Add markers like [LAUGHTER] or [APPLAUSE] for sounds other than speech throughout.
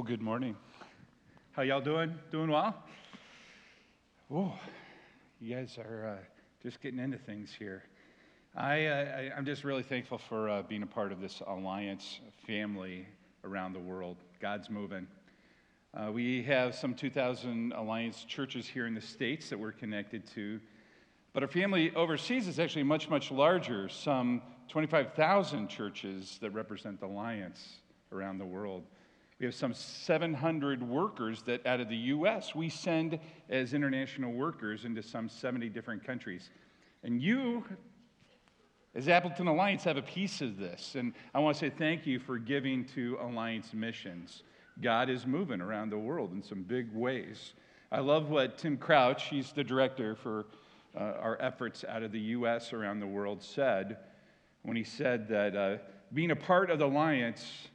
Well, good morning. How y'all doing? Doing well? Oh, you guys are uh, just getting into things here. I, uh, I, am just really thankful for uh, being a part of this alliance family around the world. God's moving. Uh, we have some 2,000 alliance churches here in the States that we're connected to. But our family overseas is actually much, much larger, some 25,000 churches that represent the alliance around the world. We have some 700 workers that out of the U.S. we send as international workers into some 70 different countries. And you, as Appleton Alliance, have a piece of this. And I want to say thank you for giving to Alliance Missions. God is moving around the world in some big ways. I love what Tim Crouch, he's the director for uh, our efforts out of the U.S. around the world, said when he said that uh, being a part of the Alliance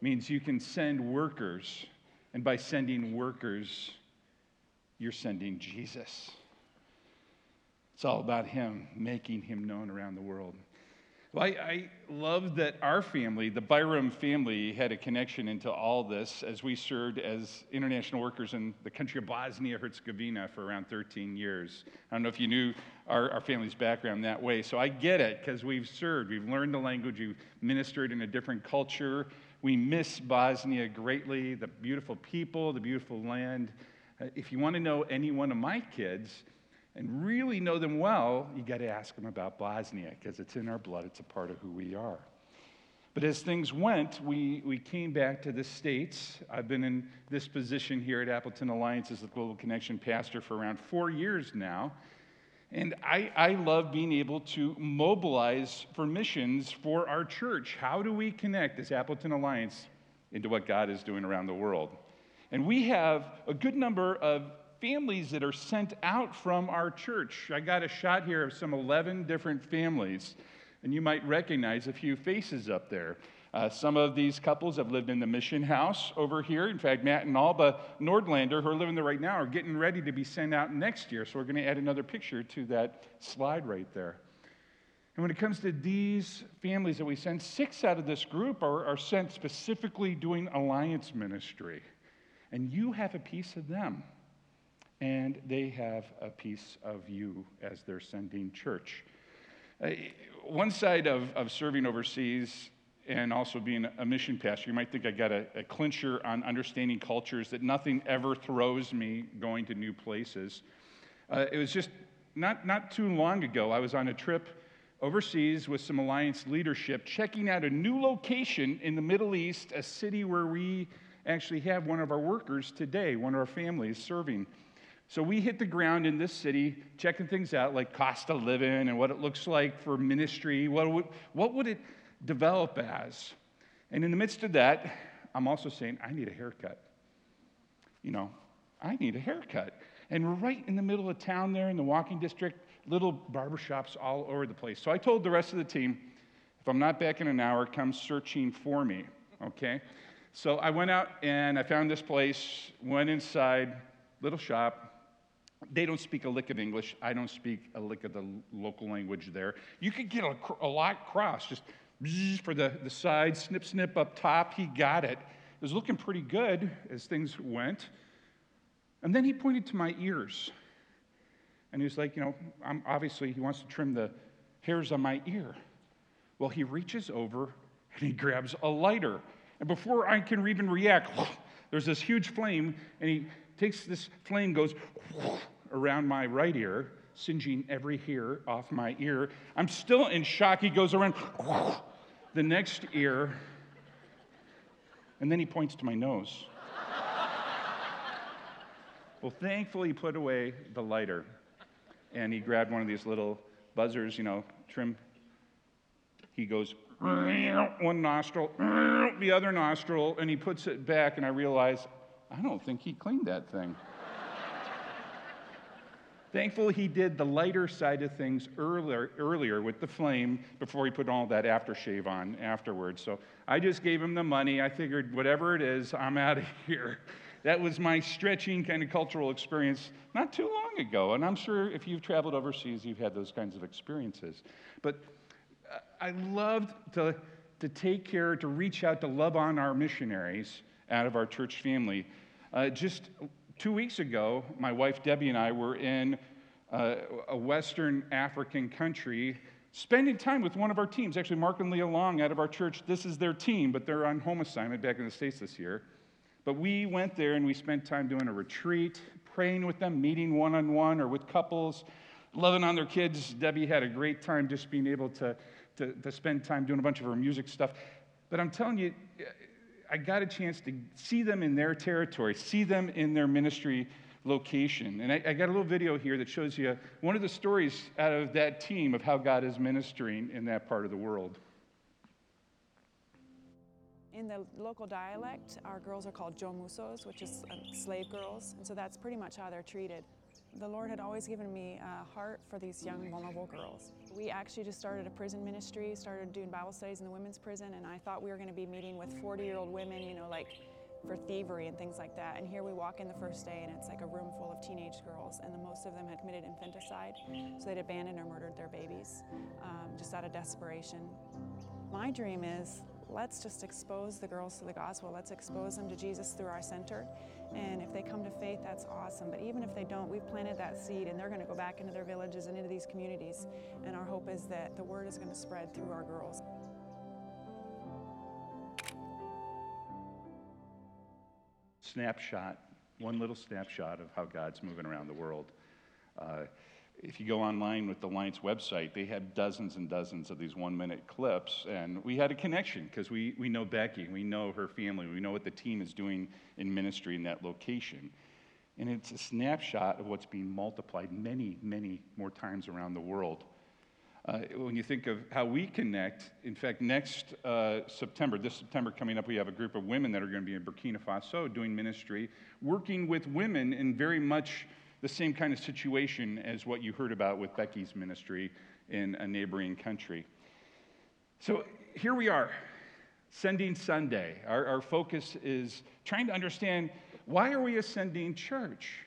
means you can send workers, and by sending workers, you're sending Jesus. It's all about Him, making Him known around the world. Well, I, I, love that our family, the Byram family, had a connection into all this as we served as international workers in the country of Bosnia Herzegovina for around 13 years. I don't know if you knew our, our family's background that way. So I get it because we've served, we've learned the language, we've ministered in a different culture, we miss Bosnia greatly, the beautiful people, the beautiful land. Uh, if you want to know any one of my kids and really know them well, you got to ask them about Bosnia because it's in our blood, it's a part of who we are. But as things went, we, we came back to the States. I've been in this position here at Appleton Alliance as the Global Connection pastor for around four years now. And I, I love being able to mobilize for missions for our church. How do we connect this Appleton Alliance into what God is doing around the world? And we have a good number of families that are sent out from our church. I got a shot here of some 11 different families, and you might recognize a few faces up there. Uh, some of these couples have lived in the mission house over here. In fact, Matt and Alba Nordlander, who are living there right now, are getting ready to be sent out next year. So we're going to add another picture to that slide right there. And when it comes to these families that we send, six out of this group are, are sent specifically doing alliance ministry. And you have a piece of them. And they have a piece of you as they're sending church. Uh, one side of, of serving overseas and also being a mission pastor, you might think I got a, a, clincher on understanding cultures that nothing ever throws me going to new places. Uh, it was just not, not too long ago, I was on a trip overseas with some Alliance leadership, checking out a new location in the Middle East, a city where we actually have one of our workers today, one of our families serving. So we hit the ground in this city, checking things out like cost of living and what it looks like for ministry. What would, what would it develop as. And in the midst of that, I'm also saying, I need a haircut. You know, I need a haircut. And right in the middle of town there in the walking district, little barbershops all over the place. So I told the rest of the team, if I'm not back in an hour, come searching for me, okay? So I went out and I found this place, went inside, little shop. They don't speak a lick of English. I don't speak a lick of the local language there. You could get a, a lot cross, just for the, the side, snip, snip up top. He got it. It was looking pretty good as things went. And then he pointed to my ears. And he was like, you know, I'm, obviously he wants to trim the hairs on my ear. Well, he reaches over and he grabs a lighter. And before I can even react, [LAUGHS] there's this huge flame, and he takes this flame, goes [LAUGHS] around my right ear, singeing every hair off my ear. I'm still in shock. He goes around [LAUGHS] the next ear, and then he points to my nose. [LAUGHS] well, thankfully, he put away the lighter, and he grabbed one of these little buzzers, you know, trim. He goes one nostril, the other nostril, and he puts it back, and I realize I don't think he cleaned that thing. Thankfully, he did the lighter side of things earlier, earlier with the flame before he put all that aftershave on afterwards. So I just gave him the money. I figured, whatever it is, I'm out of here. That was my stretching kind of cultural experience not too long ago. And I'm sure if you've traveled overseas, you've had those kinds of experiences. But uh, I loved to, to take care, to reach out, to love on our missionaries out of our church family. Uh, just two weeks ago, my wife Debbie and I were in uh, a Western African country spending time with one of our teams. Actually, Mark and Leah Long out of our church, this is their team, but they're on home assignment back in the States this year. But we went there and we spent time doing a retreat, praying with them, meeting one on one or with couples, loving on their kids. Debbie had a great time just being able to, to, to spend time doing a bunch of her music stuff. But I'm telling you, I got a chance to see them in their territory, see them in their ministry location. And I, I, got a little video here that shows you one of the stories out of that team of how God is ministering in that part of the world. In the local dialect, our girls are called Jomusos, which is uh, slave girls, and so that's pretty much how they're treated. The Lord had always given me a heart for these young, vulnerable girls. We actually just started a prison ministry, started doing Bible studies in the women's prison, and I thought we were going to be meeting with 40 year old women, you know, like for thievery and things like that. And here we walk in the first day, and it's like a room full of teenage girls, and the most of them had committed infanticide, so they'd abandoned or murdered their babies um, just out of desperation. My dream is let's just expose the girls to the gospel. Let's expose them to Jesus through our center. And if they come to faith, that's awesome. But even if they don't, we've planted that seed and they're going to go back into their villages and into these communities. And our hope is that the word is going to spread through our girls. Snapshot, one little snapshot of how God's moving around the world. Uh, if you go online with the Alliance website, they have dozens and dozens of these one minute clips. And we had a connection because we, we know Becky, we know her family, we know what the team is doing in ministry in that location. And it's a snapshot of what's being multiplied many, many more times around the world. Uh, when you think of how we connect, in fact, next uh, September, this September coming up, we have a group of women that are going to be in Burkina Faso doing ministry, working with women in very much the same kind of situation as what you heard about with Becky's ministry in a neighboring country. So here we are, Sending Sunday. Our, our focus is trying to understand why are we ascending church?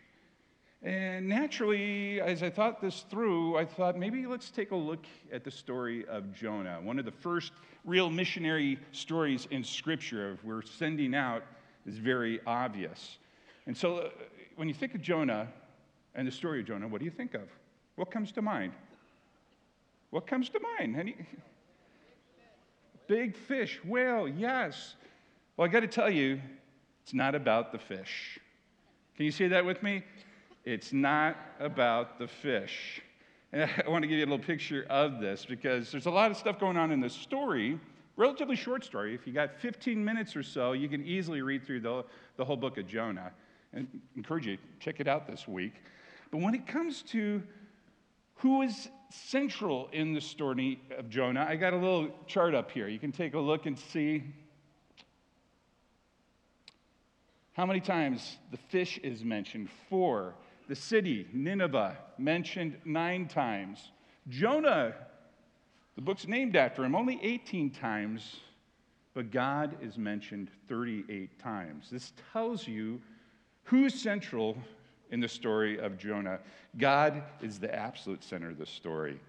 And naturally, as I thought this through, I thought maybe let's take a look at the story of Jonah, one of the first real missionary stories in Scripture of we're sending out is very obvious. And so uh, when you think of Jonah, and the story of Jonah, what do you think of? What comes to mind? What comes to mind? Any... Big fish, whale, yes. Well, I got to tell you, it's not about the fish. Can you say that with me? It's not about the fish. And [LAUGHS] I want to give you a little picture of this because there's a lot of stuff going on in this story, relatively short story. If you got 15 minutes or so, you can easily read through the, the whole book of Jonah. And I encourage you, check it out this week. But when it comes to who is central in the story of Jonah, I got a little chart up here. You can take a look and see how many times the fish is mentioned. Four. The city, Nineveh, mentioned nine times. Jonah, the book's named after him, only 18 times, but God is mentioned 38 times. This tells you who's central in the story of Jonah. God is the absolute center of the story.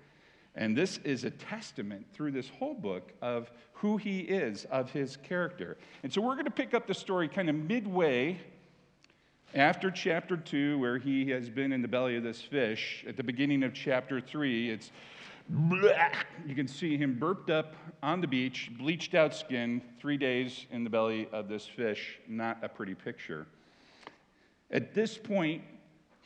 And this is a testament through this whole book of who he is, of his character. And so we're going to pick up the story kind of midway after chapter 2, where he has been in the belly of this fish. At the beginning of chapter 3, it's [LAUGHS] you can see him burped up on the beach, bleached out skin, three days in the belly of this fish. Not a pretty picture. At this point,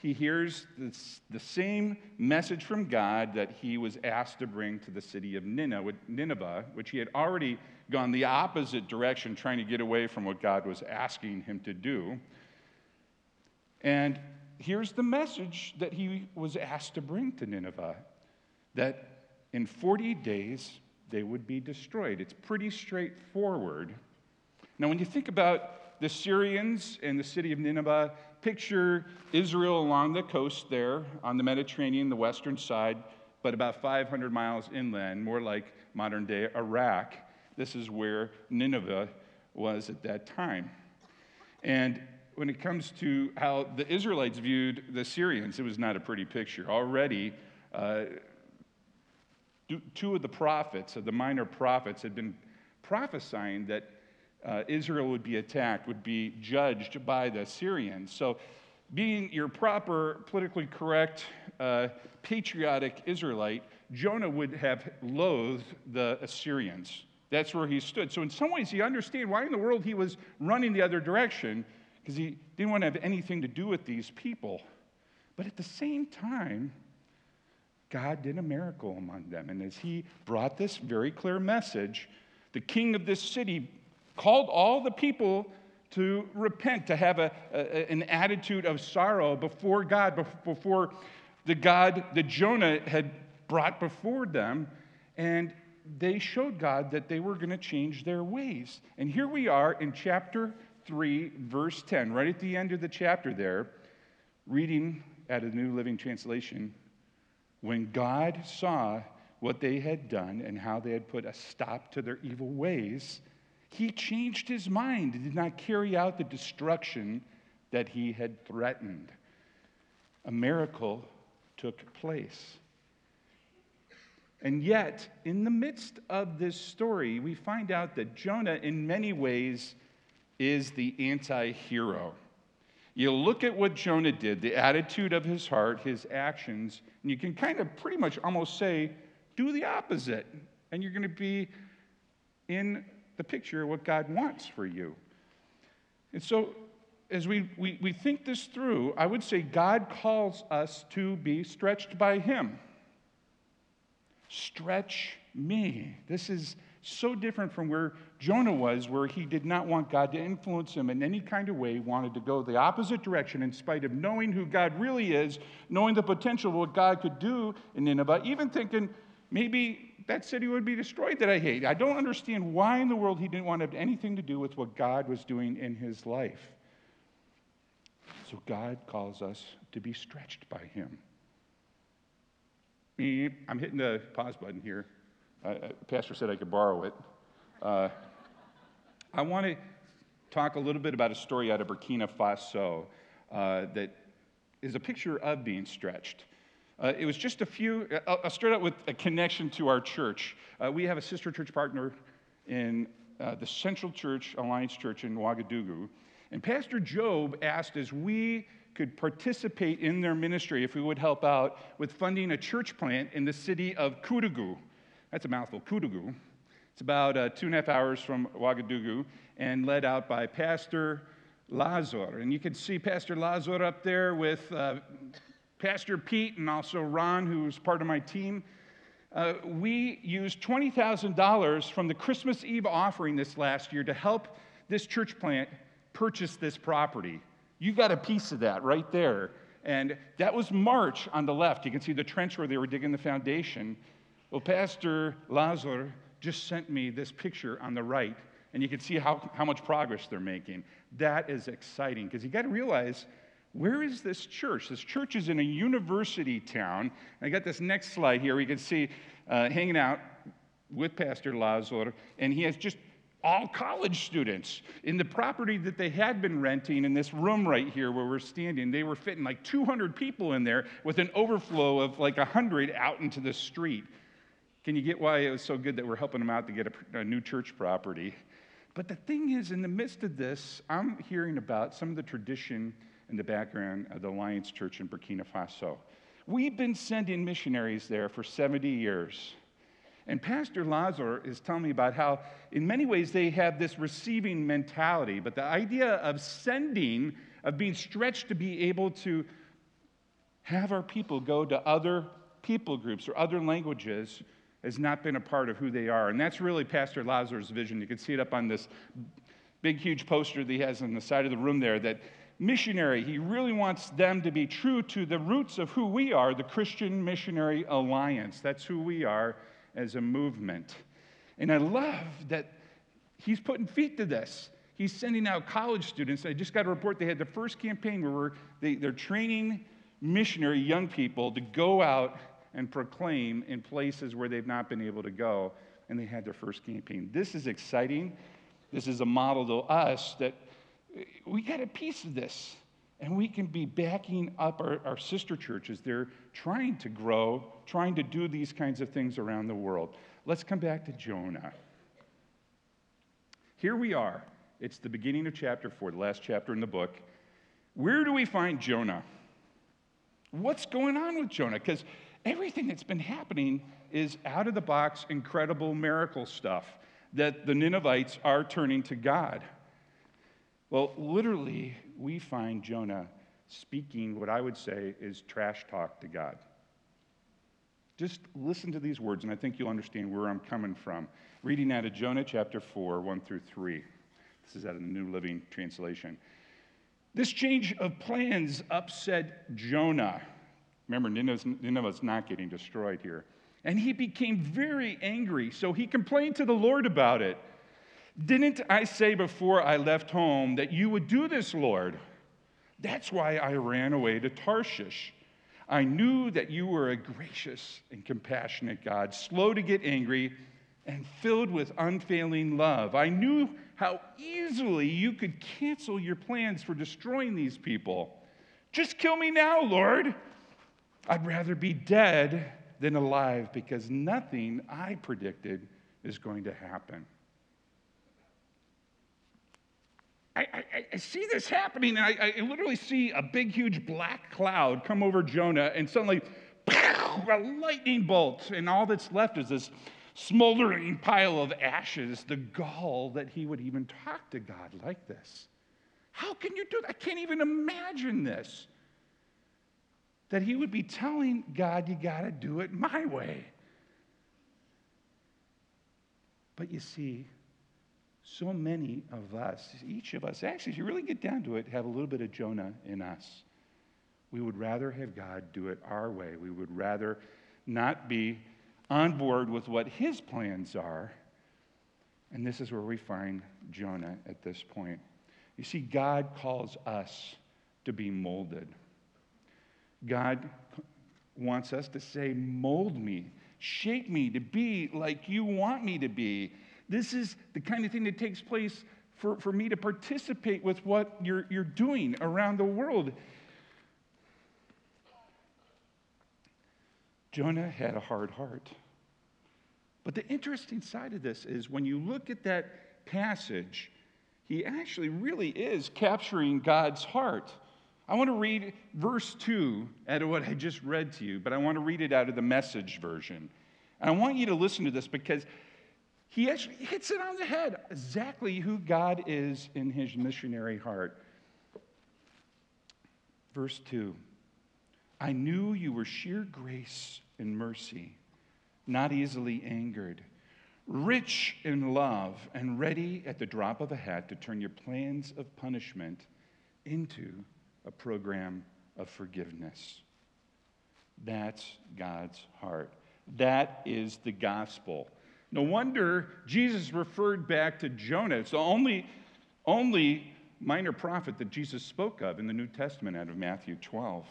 he hears this, the same message from God that he was asked to bring to the city of Nineveh, which he had already gone the opposite direction, trying to get away from what God was asking him to do. And here's the message that he was asked to bring to Nineveh that in 40 days they would be destroyed. It's pretty straightforward. Now, when you think about the Assyrians and the city of Nineveh, picture Israel along the coast there on the Mediterranean, the western side, but about 500 miles inland, more like modern day Iraq. This is where Nineveh was at that time. And when it comes to how the Israelites viewed the Assyrians, it was not a pretty picture. Already, uh, two of the prophets, of the minor prophets, had been prophesying that uh, Israel would be attacked, would be judged by the Assyrians. So, being your proper, politically correct, uh, patriotic Israelite, Jonah would have loathed the Assyrians. That's where he stood. So, in some ways, you understand why in the world he was running the other direction, because he didn't want to have anything to do with these people. But at the same time, God did a miracle among them. And as he brought this very clear message, the king of this city called all the people to repent, to have a, a, an attitude of sorrow before God, before the God that Jonah had brought before them. And they showed God that they were going to change their ways. And here we are in chapter 3, verse 10, right at the end of the chapter there, reading at a New Living Translation. When God saw what they had done and how they had put a stop to their evil ways, he changed his mind and did not carry out the destruction that he had threatened. A miracle took place. And yet, in the midst of this story, we find out that Jonah, in many ways, is the anti hero. You look at what Jonah did, the attitude of his heart, his actions, and you can kind of pretty much almost say, do the opposite. And you're going to be in the picture of what God wants for you. And so, as we, we, we think this through, I would say God calls us to be stretched by Him. Stretch me. This is so different from where Jonah was, where he did not want God to influence him in any kind of way, wanted to go the opposite direction in spite of knowing who God really is, knowing the potential of what God could do in Nineveh, even thinking maybe that city would be destroyed that I hate. I don't understand why in the world he didn't want to have anything to do with what God was doing in his life. So God calls us to be stretched by him. I'm hitting the pause button here. Uh, Pastor said I could borrow it. Uh, I want to talk a little bit about a story out of Burkina Faso uh, that is a picture of being stretched. Uh, it was just a few, I'll, I'll, start out with a connection to our church. Uh, we have a sister church partner in uh, the Central Church, Alliance Church in Ouagadougou. And Pastor Job asked as we could participate in their ministry if we would help out with funding a church plant in the city of Koudougou. That's a mouthful, Koudougou. It's about uh, two and a half hours from Ouagadougou and led out by Pastor Lazar. And you can see Pastor Lazar up there with uh, Pastor Pete and also Ron, who's part of my team. Uh, we used $20,000 from the Christmas Eve offering this last year to help this church plant purchase this property. You got a piece of that right there. And that was March on the left. You can see the trench where they were digging the foundation. Well, Pastor Lazar just sent me this picture on the right, and you can see how, how much progress they're making. That is exciting because you got to realize where is this church? This church is in a university town. I got this next slide here. We can see uh, hanging out with Pastor Lazar, and he has just all college students. In the property that they had been renting, in this room right here where we're standing, they were fitting like 200 people in there with an overflow of like 100 out into the street. Can you get why it was so good that we're helping them out to get a, a new church property? But the thing is, in the midst of this, I'm hearing about some of the tradition in the background of the Alliance Church in Burkina Faso. We've been sending missionaries there for 70 years. And Pastor Lazar is telling me about how, in many ways, they have this receiving mentality, but the idea of sending, of being stretched to be able to have our people go to other people groups or other languages has not been a part of who they are. And that's really Pastor Lazar's vision. You can see it up on this big, huge poster that he has on the side of the room there that missionary, he really wants them to be true to the roots of who we are, the Christian Missionary Alliance. That's who we are as a movement. And I love that he's putting feet to this. He's sending out college students. I just got a report they had the first campaign where they, they're training missionary young people to go out and proclaim in places where they've not been able to go. And they had their first campaign. This is exciting. This is a model to us that we got a piece of this. And we can be backing up our, our sister churches. They're trying to grow, trying to do these kinds of things around the world. Let's come back to Jonah. Here we are It's the beginning of chapter 4, the last chapter in the book. Where do we find Jonah? What's going on with Jonah? Because everything that's been happening is out of the box, incredible miracle stuff that the Ninevites are turning to God. Well, literally, we find Jonah speaking what I would say is trash talk to God. Just listen to these words, and I think you'll understand where I'm coming from. Reading out of Jonah chapter 4, 1 through 3. This is out of the New Living Translation. This change of plans upset Jonah. Remember, Nineveh's, Nineveh's not getting destroyed here. And he became very angry, so he complained to the Lord about it. Didn't I say before I left home that you would do this, Lord? That's why I ran away to Tarshish. I knew that you were a gracious and compassionate God, slow to get angry and filled with unfailing love. I knew how easily you could cancel your plans for destroying these people. Just kill me now, Lord. I'd rather be dead than alive because nothing I predicted is going to happen. I, I, I, see this happening, and I, I, literally see a big, huge black cloud come over Jonah, and suddenly, a lightning bolt, and all that's left is this smoldering pile of ashes, the gall that he would even talk to God like this. How can you do that? I can't even imagine this. That he would be telling God, you got to do it my way. But you see, so many of us, each of us, actually, if you really get down to it, have a little bit of Jonah in us. We would rather have God do it our way. We would rather not be on board with what his plans are. And this is where we find Jonah at this point. You see, God calls us to be molded. God wants us to say, Mold me, shape me to be like you want me to be. This is the kind of thing that takes place for, for me to participate with what you're, you're doing around the world. Jonah had a hard heart. But the interesting side of this is when you look at that passage, he actually really is capturing God's heart. I want to read verse 2 out of what I just read to you, but I want to read it out of the message version. And I want you to listen to this because he actually hits it on the head exactly who God is in his missionary heart. Verse 2 I knew you were sheer grace and mercy, not easily angered, rich in love, and ready at the drop of a hat to turn your plans of punishment into a program of forgiveness. That's God's heart. That is the gospel. No wonder Jesus referred back to Jonah. It's the only, only minor prophet that Jesus spoke of in the New Testament out of Matthew 12.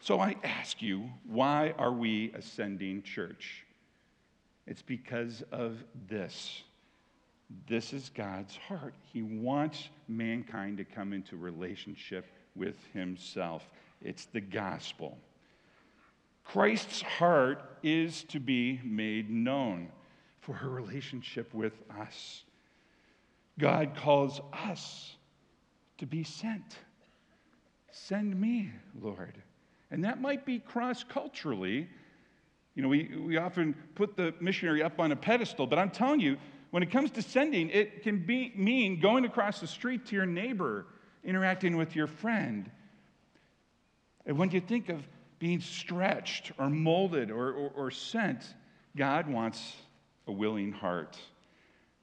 So I ask you, why are we ascending church? It's because of this. This is God's heart. He wants mankind to come into relationship with Himself. It's the gospel. Christ's heart is to be made known for her relationship with us. God calls us to be sent. Send me, Lord. And that might be cross culturally. You know, we, we often put the missionary up on a pedestal, but I'm telling you, when it comes to sending, it can be, mean going across the street to your neighbor, interacting with your friend. And when you think of being stretched or molded or, or, or sent, God wants a willing heart.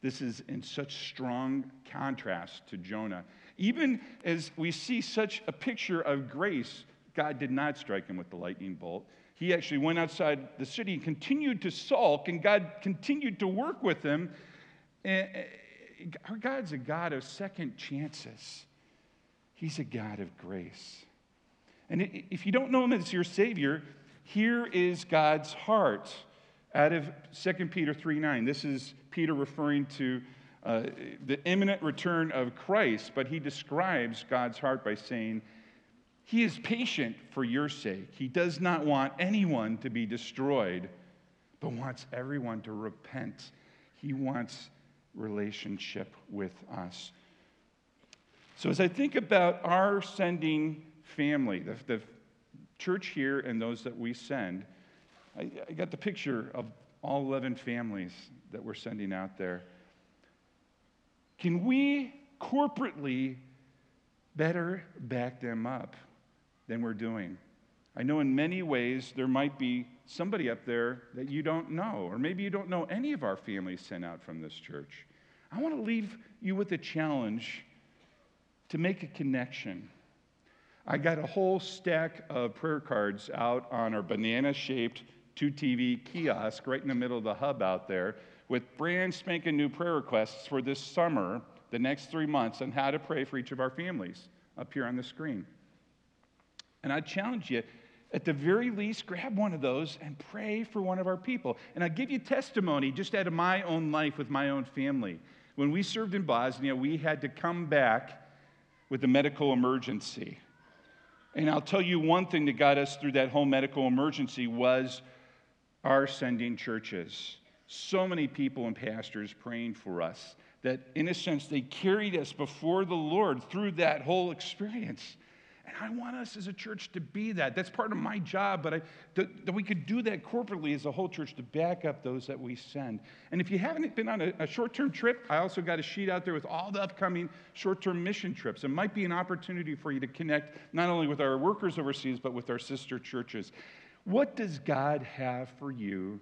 This is in such strong contrast to Jonah. Even as we see such a picture of grace, God did not strike him with the lightning bolt. He actually went outside the city and continued to sulk, and God continued to work with him. Eh, eh, our God's a God of second chances, He's a God of grace. And if you don't know him as your Savior, here is God's heart out of 2 Peter 3 9. This is Peter referring to uh, the imminent return of Christ, but he describes God's heart by saying, He is patient for your sake. He does not want anyone to be destroyed, but wants everyone to repent. He wants relationship with us. So, as I think about our sending family, the, the church here and those that we send, I, I got the picture of all 11 families that we're sending out there. Can we corporately better back them up than we're doing? I know in many ways there might be somebody up there that you don't know, or maybe you don't know any of our families sent out from this church. I want to leave you with a challenge to make a connection. I got a whole stack of prayer cards out on our banana shaped 2TV kiosk right in the middle of the hub out there with brand spanking new prayer requests for this summer, the next three months, on how to pray for each of our families up here on the screen. And I challenge you, at the very least, grab one of those and pray for one of our people. And I'll give you testimony just out of my own life with my own family. When we served in Bosnia, we had to come back with a medical emergency. And I'll tell you one thing that got us through that whole medical emergency was our sending churches. So many people and pastors praying for us that, in a sense, they carried us before the Lord through that whole experience. And I want us as a church to be that. That's part of my job, but I, that, that we could do that corporately as a whole church to back up those that we send. And if you haven't been on a, a short term trip, I also got a sheet out there with all the upcoming short term mission trips. It might be an opportunity for you to connect not only with our workers overseas, but with our sister churches. What does God have for you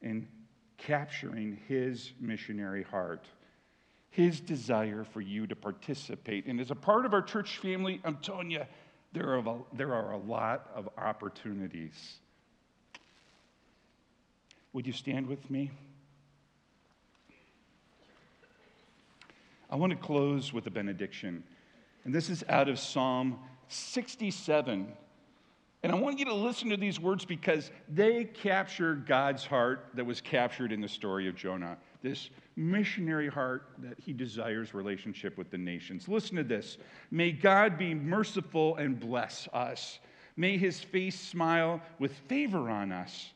in capturing His missionary heart? His desire for you to participate. And as a part of our church family, I'm telling you, there are, a, there are a lot of opportunities. Would you stand with me? I want to close with a benediction. And this is out of Psalm 67. And I want you to listen to these words because they capture God's heart that was captured in the story of Jonah. This missionary heart that he desires relationship with the nations. Listen to this. May God be merciful and bless us. May his face smile with favor on us.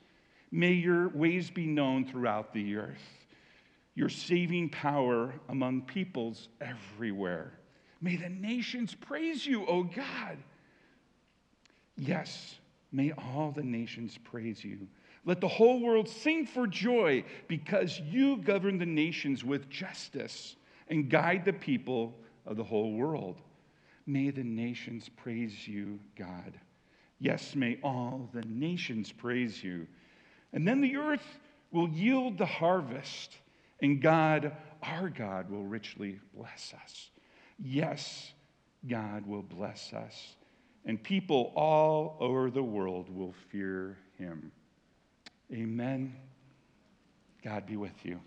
May your ways be known throughout the earth, your saving power among peoples everywhere. May the nations praise you, O God. Yes, may all the nations praise you. Let the whole world sing for joy because you govern the nations with justice and guide the people of the whole world. May the nations praise you, God. Yes, may all the nations praise you. And then the earth will yield the harvest, and God, our God, will richly bless us. Yes, God will bless us and people all over the world will fear him. Amen. God be with you.